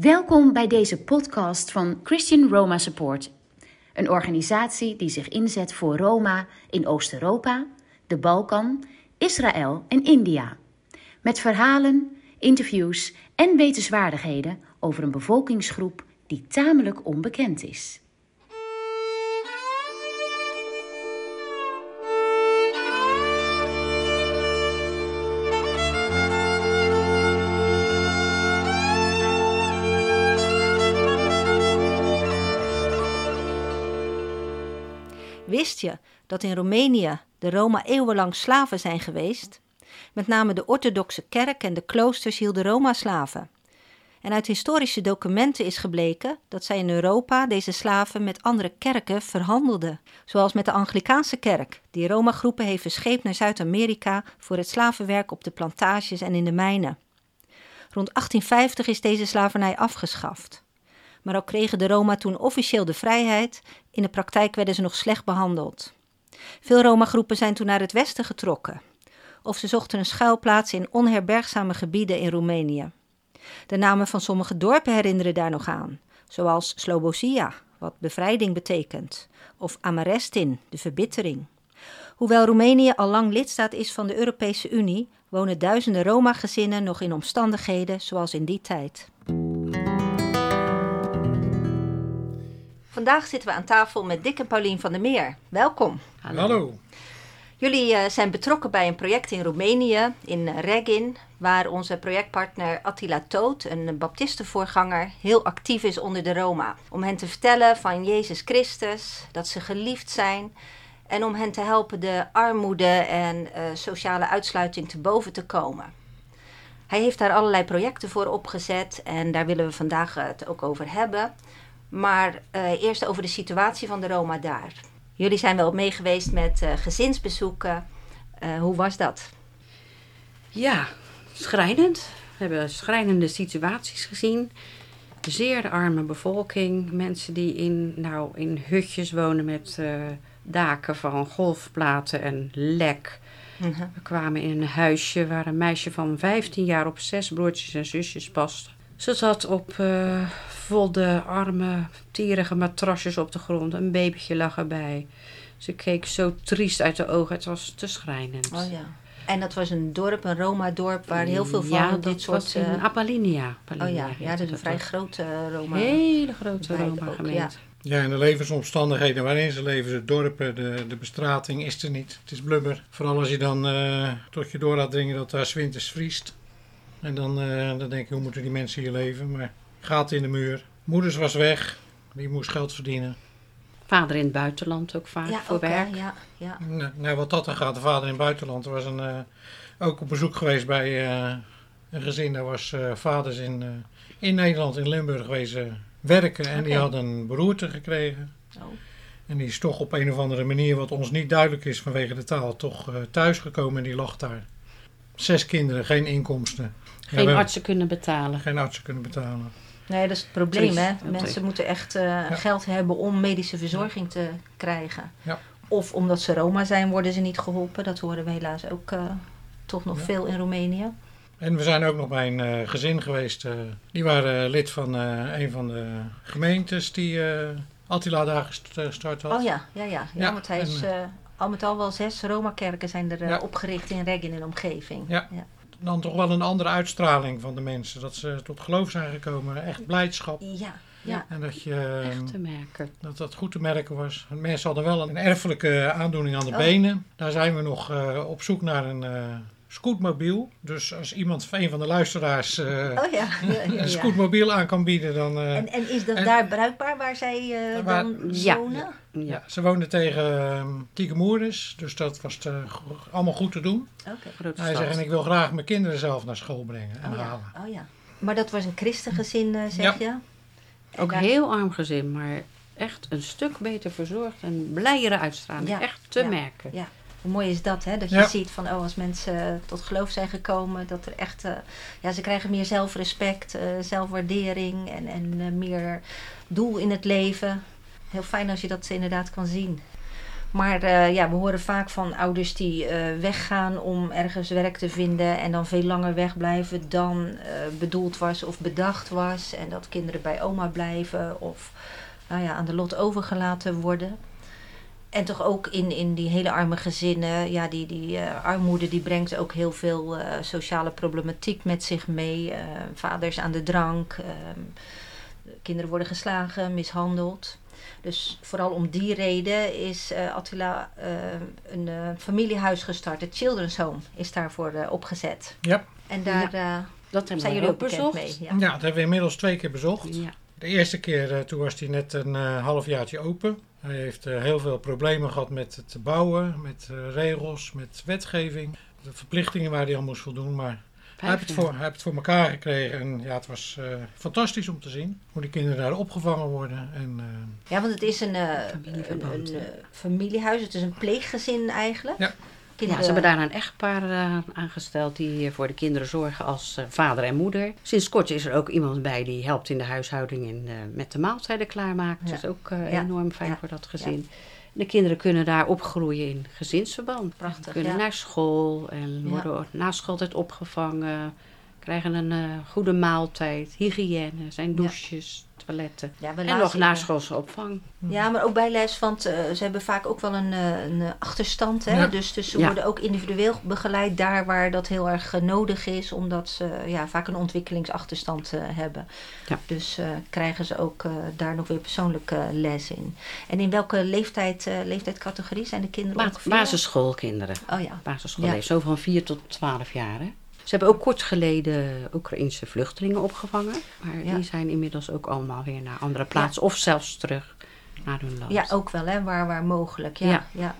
Welkom bij deze podcast van Christian Roma Support, een organisatie die zich inzet voor Roma in Oost-Europa, de Balkan, Israël en India. Met verhalen, interviews en wetenswaardigheden over een bevolkingsgroep die tamelijk onbekend is. Wist je dat in Roemenië de Roma eeuwenlang slaven zijn geweest? Met name de orthodoxe kerk en de kloosters hielden Roma-slaven. En uit historische documenten is gebleken dat zij in Europa deze slaven met andere kerken verhandelden. Zoals met de Anglikaanse kerk, die Roma-groepen heeft verscheept naar Zuid-Amerika voor het slavenwerk op de plantages en in de mijnen. Rond 1850 is deze slavernij afgeschaft. Maar ook kregen de Roma toen officieel de vrijheid, in de praktijk werden ze nog slecht behandeld. Veel Roma-groepen zijn toen naar het westen getrokken, of ze zochten een schuilplaats in onherbergzame gebieden in Roemenië. De namen van sommige dorpen herinneren daar nog aan, zoals Slobosia, wat bevrijding betekent, of Amarestin, de verbittering. Hoewel Roemenië al lang lidstaat is van de Europese Unie, wonen duizenden Roma-gezinnen nog in omstandigheden zoals in die tijd. Vandaag zitten we aan tafel met Dick en Paulien van der Meer. Welkom. Hallo. Jullie uh, zijn betrokken bij een project in Roemenië, in Regin, waar onze projectpartner Attila Toot, een baptistenvoorganger, heel actief is onder de Roma. Om hen te vertellen van Jezus Christus, dat ze geliefd zijn en om hen te helpen de armoede en uh, sociale uitsluiting te boven te komen. Hij heeft daar allerlei projecten voor opgezet en daar willen we vandaag het ook over hebben. Maar uh, eerst over de situatie van de Roma daar. Jullie zijn wel mee geweest met uh, gezinsbezoeken. Uh, hoe was dat? Ja, schrijnend. We hebben schrijnende situaties gezien. Zeer arme bevolking. Mensen die in, nou, in hutjes wonen met daken van golfplaten en lek. -huh. We kwamen in een huisje waar een meisje van 15 jaar op zes broertjes en zusjes paste. Ze zat op uh, volle, arme, tierige matrasjes op de grond. Een babytje lag erbij. Ze keek zo triest uit de ogen. Het was te schrijnend. Oh ja. En dat was een dorp, een Roma-dorp, waar heel veel van ja, dit soort... was in uh... Apollinia. Oh ja, ja dat is een vrij grote Roma. Hele grote Roma-gemeente. Ja. Ja, en de levensomstandigheden waarin ze leven, de dorpen, de, de bestrating is er niet. Het is blubber. Vooral als je dan uh, tot je door laat dringen dat daar winters vriest. En dan, uh, dan denk je, hoe moeten die mensen hier leven? Maar gaten in de muur. Moeders was weg, die moest geld verdienen. Vader in het buitenland ook vaak ja, voor okay, werk. Ja, ja. Nou, nou, wat dat dan gaat, de vader in het buitenland. Er was een, uh, ook op bezoek geweest bij uh, een gezin. Daar was uh, vaders in, in Nederland, in Limburg, geweest werken. En okay. die hadden een beroerte gekregen. Oh. En die is toch op een of andere manier, wat ons niet duidelijk is vanwege de taal, toch thuisgekomen en die lag daar. Zes kinderen, geen inkomsten. Geen ja, artsen kunnen betalen. Geen artsen kunnen betalen. Nee, dat is het probleem. Hè? Mensen moeten echt uh, ja. geld hebben om medische verzorging te krijgen. Ja. Of omdat ze Roma zijn, worden ze niet geholpen. Dat horen we helaas ook uh, toch nog ja. veel in Roemenië. En we zijn ook nog bij een uh, gezin geweest. die waren lid van een van de gemeentes die Attila daar gestart had. Oh ja, ja, ja. ja, want hij is al met al wel zes Roma-kerken zijn er opgericht in Regin en omgeving. ja dan toch wel een andere uitstraling van de mensen. Dat ze tot geloof zijn gekomen. Echt blijdschap. Ja, ja. En dat je... Echt te merken. Dat dat goed te merken was. Mensen hadden wel een erfelijke aandoening aan de oh. benen. Daar zijn we nog uh, op zoek naar een uh, scootmobiel. Dus als iemand, een van de luisteraars, uh, oh, ja. Ja, een scootmobiel aan kan bieden, dan... en, en is dat en, daar bruikbaar waar zij waar, dan wonen? Ja, ze woonden tegen uh, Tiekemoeris, dus dat was te, allemaal goed te doen. Okay. Hij zegt, en ik wil graag mijn kinderen zelf naar school brengen en oh, halen. Oh ja. Maar dat was een christengezin, uh, zeg ja. je? En Ook daar... heel arm gezin, maar echt een stuk beter verzorgd en blijere uitstraling. Ja. Echt te ja. merken. Ja. Hoe mooi is dat, hè? Dat je Ja. ziet van, oh, als mensen tot geloof zijn gekomen, dat er echt, eh, ja, ze krijgen meer zelfrespect, eh, zelfwaardering en, en eh, meer doel in het leven. Heel fijn als je dat inderdaad kan zien. Maar ja, we horen vaak van ouders die weggaan om ergens werk te vinden en dan veel langer wegblijven dan bedoeld was of bedacht was. En dat kinderen bij oma blijven of nou ja, aan de lot overgelaten worden. En toch ook in, in die hele arme gezinnen, ja, die, die eh, armoede die brengt ook heel veel eh, sociale problematiek met zich mee. Eh, vaders aan de drank, ehm, kinderen worden geslagen, mishandeld. Dus vooral om die reden is eh, Attila een eh, familiehuis gestart. Het Children's Home is daarvoor opgezet. Ja. En daar eh, Dat hebben zijn jullie ook bezocht. mee. Ja. dat hebben we inmiddels twee keer bezocht. Ja. De eerste keer, toen was hij net een eh halfjaartje open. Hij heeft eh, heel veel problemen gehad met het bouwen, met eh, regels, met wetgeving. De verplichtingen waar hij aan moest voldoen. Maar hij heeft, het voor, hij heeft het voor elkaar gekregen. En ja, het was eh, fantastisch om te zien hoe die kinderen daar opgevangen worden. En, eh, Ja, want het is een, eh, een, eh, familiehuis. Het is een pleeggezin eigenlijk. Ja. Ja, ze hebben daar een echtpaar eh, aangesteld die eh, voor de kinderen zorgen als eh, vader en moeder. Sinds kort is er ook iemand bij die helpt in de huishouding en met de maaltijden klaarmaken. Ja. Dat is ook enorm fijn voor dat gezin. De kinderen kunnen daar opgroeien in gezinsverband. Prachtig, kunnen ja. naar school en worden na schooltijd opgevangen. Krijgen een goede maaltijd, hygiëne, zijn douches, toiletten. Ja, En nog in, naschoolse opvang. Ja, maar ook bijles, want eh, ze hebben vaak ook wel een, eh, een eh, achterstand. Hè? Ja. Dus, dus ze Ja. worden ook individueel begeleid daar waar dat heel erg nodig is, omdat ze ja, vaak een ontwikkelingsachterstand eh, hebben. Ja. Dus eh, krijgen ze ook eh, daar nog weer persoonlijke les in. En in welke leeftijd, eh, leeftijdscategorie zijn de kinderen Ba- ongeveer? basisschoolkinderen. Oh ja. basisschool Ja. heeft zo van 4 tot 12 jaar. Hè? Ze hebben ook kort geleden Oekraïnse vluchtelingen opgevangen. Maar Ja. die zijn inmiddels ook allemaal weer naar andere plaatsen. Of zelfs terug naar hun land. Ja, ook wel, hè, waar, waar mogelijk. Ja, ja. Ja.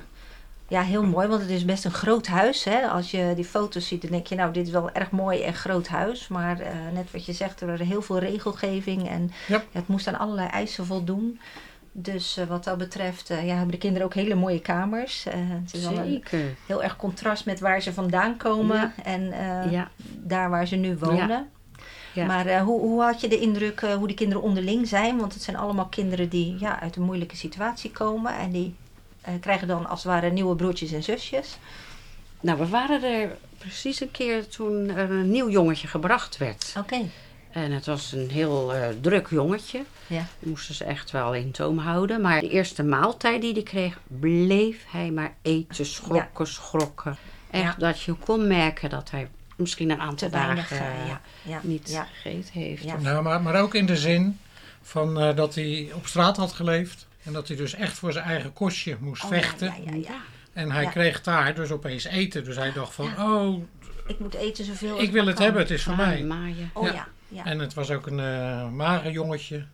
ja. heel mooi, want het is best een groot huis. Hè. Als je die foto's ziet, dan denk je, nou, dit is wel een erg mooi en groot huis. Maar eh, net wat je zegt, er was heel veel regelgeving en Ja. het moest aan allerlei eisen voldoen. Dus eh, wat dat betreft eh, ja, hebben de kinderen ook hele mooie kamers. Eh, het is wel een Zeker. heel erg contrast met waar ze vandaan komen Ja. en Ja. daar waar ze nu wonen. Ja. Maar hoe, hoe had je de indruk hoe die kinderen onderling zijn? Want het zijn allemaal kinderen die ja, uit een moeilijke situatie komen. En die krijgen dan als het ware nieuwe broertjes en zusjes. Nou, we waren er precies een keer toen er een nieuw jongetje gebracht werd. Oké. En het was een heel eh, druk jongetje. Ja. Moesten ze echt wel in toom houden. Maar de eerste maaltijd die hij kreeg, bleef hij maar eten. Schrokken, schrokken. Echt Ja. dat je kon merken dat hij misschien een aantal Te weinig. dagen eh, ja. Ja. niet Ja. gegeten heeft. Ja. Nou, maar, maar ook in de zin van eh, dat hij op straat had geleefd. En dat hij dus echt voor zijn eigen kostje moest Oh, vechten. Ja, ja, ja, ja. En hij Ja. kreeg daar dus opeens eten. Dus hij dacht van, oh, Ik moet eten zoveel als ik wil het kan. hebben, het is van mij. Maaien. Oh Ja. Ja. ja. En het was ook een eh mager jongetje.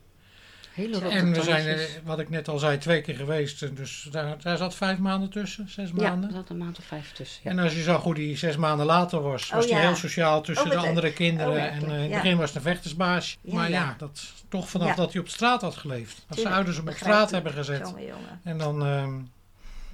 Hele rotte En we zijn, eh, wat ik net al zei, twee keer geweest. En Dus daar, daar zat vijf maanden tussen, zes Ja, maanden. er zat een maand of vijf tussen. Ja. En als je zag hoe die zes maanden later was, was Oh, hij ja. heel sociaal tussen Oh, de andere kinderen. Oh, ja, en eh, in het ja. begin was het een vechtersbaasje. Ja, maar ja, ja. dat toch vanaf Ja. dat hij op straat had geleefd. Dat zijn ouders hem op straat hebben gezet. Jongen, jongen. En dan, ehm,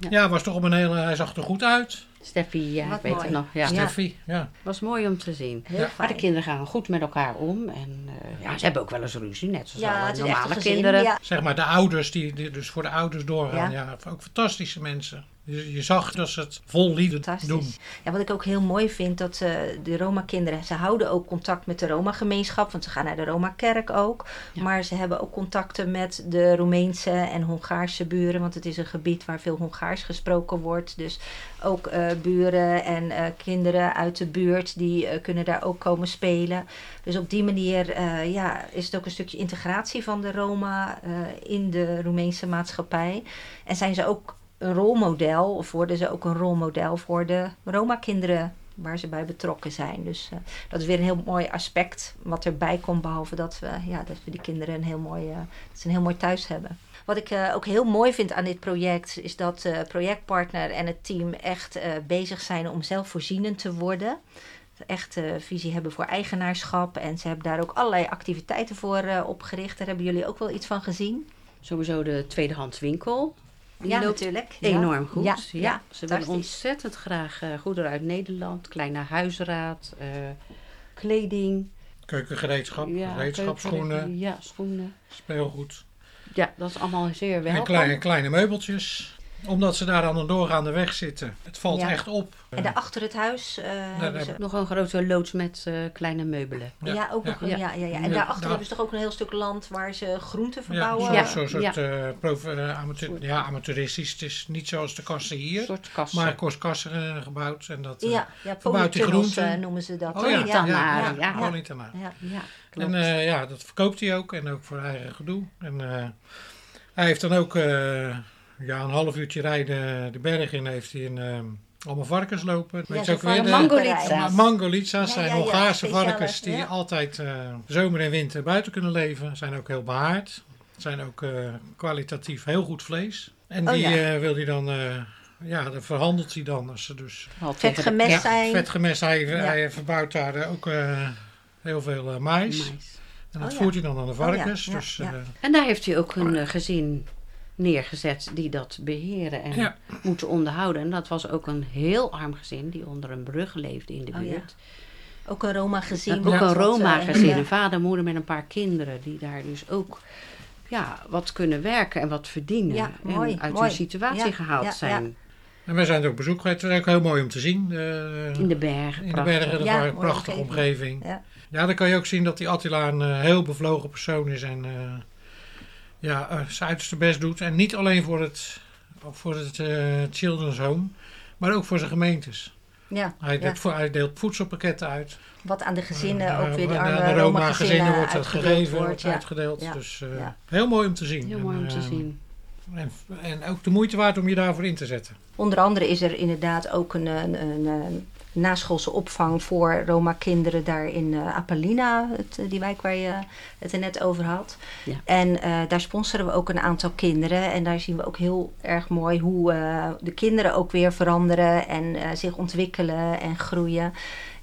Ja. ja. was toch op een hele, hij zag er goed uit. Steffi, ja, Wat ik weet mooi. het nog. Ja. Steffi, ja. was mooi om te zien. Heel Ja. Maar de kinderen gaan goed met elkaar om. En eh, ja, ze hebben ook wel eens ruzie, net zoals Ja, normale gezin. kinderen. Ja. Zeg maar de ouders, die, die dus voor de ouders doorgaan. Ja. Ja, ook fantastische mensen. Je, je zag dat ze het vol liefde Fantastisch. doen. Ja, wat ik ook heel mooi vind, dat eh, de Roma-kinderen, ze houden ook contact met de Roma-gemeenschap, want ze gaan naar de Roma-kerk ook. Ja. Maar ze hebben ook contacten met de Roemeense en Hongaarse buren, want het is een gebied waar veel Hongaars gesproken wordt. Dus ook eh, buren en eh, kinderen uit de buurt, die eh, kunnen daar ook komen spelen. Dus op die manier eh, ja, is het ook een stukje integratie van de Roma eh, in de Roemeense maatschappij. En zijn ze ook een rolmodel, of worden ze ook een rolmodel voor de Roma-kinderen waar ze bij betrokken zijn. Dus eh, dat is weer een heel mooi aspect wat erbij komt, behalve dat we, ja, dat we die kinderen een heel mooi, eh, ze een heel mooi thuis hebben. Wat ik eh, ook heel mooi vind aan dit project, is dat de projectpartner en het team echt bezig zijn om zelfvoorzienend te worden. Echt visie hebben voor eigenaarschap. En ze hebben daar ook allerlei activiteiten voor opgericht. Daar hebben jullie ook wel iets van gezien. Sowieso de tweedehands winkel. Die ja, loopt natuurlijk. enorm goed. Ja, Ja, ja, ze willen ontzettend graag eh, goederen uit Nederland. Kleine huisraad, eh, kleding. Keukengereedschap, ja, gereedschapsschoenen, keuken- Ja, schoenen. speelgoed. Ja, dat is allemaal zeer En welkom. kleine, kleine meubeltjes. Omdat ze daar aan een doorgaande weg zitten. Het valt Ja. echt op. En daar achter het huis eh, hebben ze... hebben- Nog een grote loods met eh, kleine meubelen. Ja, Ja, ook ja. nog een, ja. Ja, ja, En Ja, daarachter daar- hebben ze toch ook een heel stuk land waar ze groenten verbouwen? Ja. zo'n soort eh, eh, amateur, ja, amateuristisch. Het is niet zoals de kassen Een hier. soort kast. Maar kost eh, gebouwd. En dat, eh, Ja, ja Verbouwt die groenten. noemen ze dat. Oh ja, ja, ja, ja, ja, ja. polytunnel. ja. Ja, klopt. En eh, ja, dat verkoopt hij ook. En ook voor eigen gedoe. En eh, hij heeft dan ook eh, ja, een half uurtje rijden de berg in. Heeft hij een, eh, allemaal varkens lopen. Zo'n ook weer? De, Mangolitza's. Ma- Mangolitza's Ja, zijn ja, ja, Hongaarse speciale, varkens die ja. altijd eh, zomer en winter buiten kunnen leven. Zijn ook heel behaard. Zijn ook eh, kwalitatief heel goed vlees. En Oh, die ja. eh, wil hij dan, eh, ja, dat verhandelt hij dan. Als ze dus Al Vet gemest ja, zijn. vet gemest. Hij, Ja. hij verbouwt daar ook eh, heel veel eh, mais. mais. En dat Oh, ja. voert hij dan aan de varkens. ja, dus, ja. En daar heeft hij ook een gezin neergezet die dat beheren en Ja. moeten onderhouden. En dat was ook een heel arm gezin die onder een brug leefde in de Oh, ja. buurt. Ook een Roma-gezin. ook een Roma-gezin. ja. Een vader, moeder met een paar kinderen die daar dus ook ja, wat kunnen werken en wat verdienen. Ja, en mooi, uit mooi. hun situatie Ja, gehaald ja, zijn. en wij zijn er op bezoek geweest. Het is ook heel mooi om te zien. eh, In de bergen. in de bergen, dat Ja, een prachtige omgeving. omgeving. Ja. Ja, dan kan je ook zien dat die Attila een eh, heel bevlogen persoon is. En eh, ja, eh, zijn uiterste best doet. En niet alleen voor het, voor het eh, Children's Home, maar ook voor zijn gemeentes. Ja, Hij, deelt, vo- hij deelt voedselpakketten uit. Wat aan de gezinnen, Eh, ook weer de- arme de Roma-gezinnen Roma-gezinnen wordt dat gegeven, wordt, ja. uitgedeeld. Ja. Dus eh, Ja. heel mooi om te zien. Heel En, mooi om te eh, zien. En, en ook de moeite waard om je daarvoor in te zetten. Onder andere is er inderdaad ook een, een, een, een naschoolse opvang voor Roma-kinderen daar in Apalina, het, eh, die wijk waar je het er net over had. Ja. En eh, daar sponsoren we ook een aantal kinderen. En daar zien we ook heel erg mooi hoe de kinderen ook weer veranderen en zich ontwikkelen en groeien.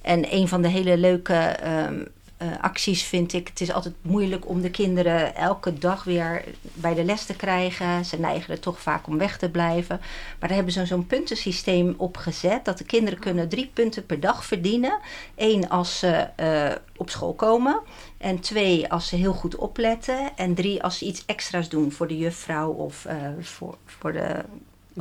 En een van de hele leuke ehm, eh, acties vind ik. Het is altijd moeilijk om de kinderen elke dag weer bij de les te krijgen. Ze neigen er toch vaak om weg te blijven. Maar daar hebben ze zo'n puntensysteem op gezet. Dat de kinderen kunnen drie punten per dag verdienen. Eén als ze eh, op school komen. En twee als ze heel goed opletten. En drie als ze iets extra's doen voor de juffrouw of eh, voor, voor de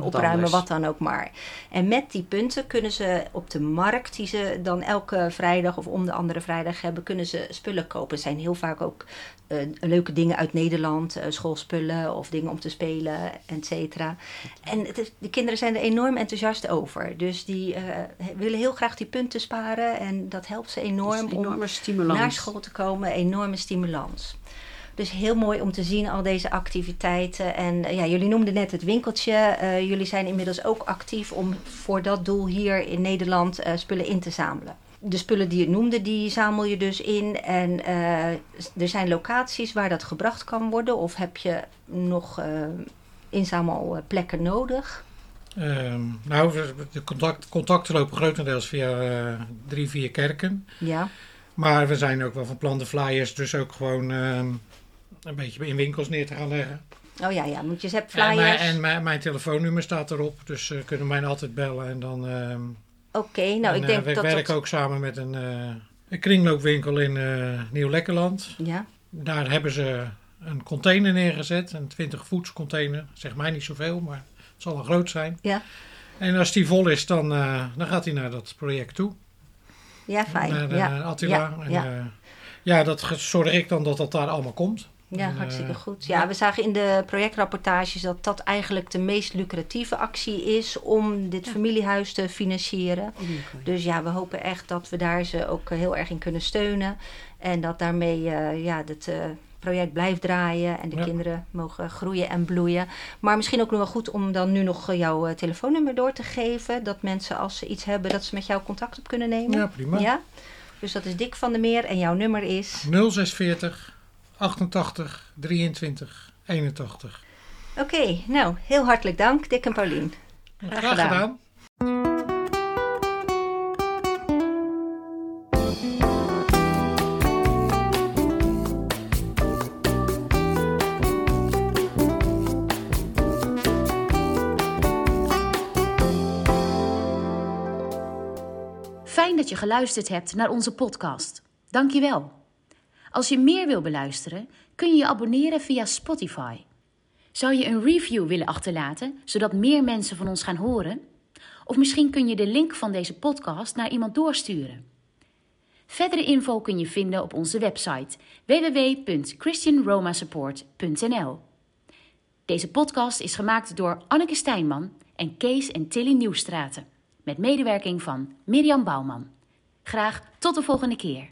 opruimen, anders. wat dan ook maar. En met die punten kunnen ze op de markt, die ze dan elke vrijdag of om de andere vrijdag hebben, kunnen ze spullen kopen. Het zijn heel vaak ook eh, leuke dingen uit Nederland, eh, schoolspullen of dingen om te spelen, et cetera. En het is, de kinderen zijn er enorm enthousiast over. Dus die eh, willen heel graag die punten sparen en dat helpt ze enorm, om stimulans. naar school te komen. Enorme stimulans. Dus heel mooi om te zien al deze activiteiten. En eh, ja, jullie noemden net het winkeltje. Eh, jullie zijn inmiddels ook actief om voor dat doel hier in Nederland eh, spullen in te zamelen. De spullen die je noemde, die zamel je dus in. En er zijn locaties waar dat gebracht kan worden. Of heb je nog inzamelplekken nodig? Ehm, nou, de contact, contacten lopen grotendeels via drie, vier kerken. Ja, Maar we zijn ook wel van plan de flyers dus ook gewoon ehm, een beetje in winkels neer te gaan leggen. oh ja, ja. Want je hebt En, mijn, flyers. en mijn, mijn telefoonnummer staat erop, dus ze kunnen mij altijd bellen. En dan ehm, Oké, nou en, ik eh, denk we dat werken dat... ook samen met een, eh, een kringloopwinkel in eh, Nieuw-Lekkerland. Ja, Daar hebben ze een container neergezet, een 20 voets container. Zeg mij niet zoveel, maar het zal wel groot zijn. ja. En als die vol is, dan, eh, dan gaat hij naar dat project toe. ja fijn. Naar eh, ja. Attila. Ja, en, ja. eh, ja, dat zorg ik dan dat dat daar allemaal komt. Ja, En, hartstikke eh, goed. Ja, we zagen in de projectrapportages dat dat eigenlijk de meest lucratieve actie is om dit familiehuis te financieren. Dus ja, we hopen echt dat we daar ze ook eh, heel erg in kunnen steunen. En dat daarmee eh, ja, het eh, project blijft draaien en de Ja. kinderen mogen groeien en bloeien. Maar misschien ook nog wel goed om dan nu nog eh, jouw eh, telefoonnummer door te geven. Dat mensen als ze iets hebben, dat ze met jou contact op kunnen nemen. Ja, prima. Ja? Dus dat is Dick van der Meer en jouw nummer is... 0640 88 23 81. Oké, nou, heel hartelijk dank, Dick en Paulien. Graag, gedaan. gedaan. Fijn dat je geluisterd hebt naar onze podcast. Dank je wel. Als je meer wil beluisteren, kun je je abonneren via Spotify. Zou je een review willen achterlaten, zodat meer mensen van ons gaan horen? Of misschien kun je de link van deze podcast naar iemand doorsturen. Verdere info kun je vinden op onze website www.christianromasupport.nl. Deze podcast is gemaakt door Anneke Stijnman en Kees en Tilly Nieuwstraten, met medewerking van Mirjam Bouwman. Graag tot de volgende keer.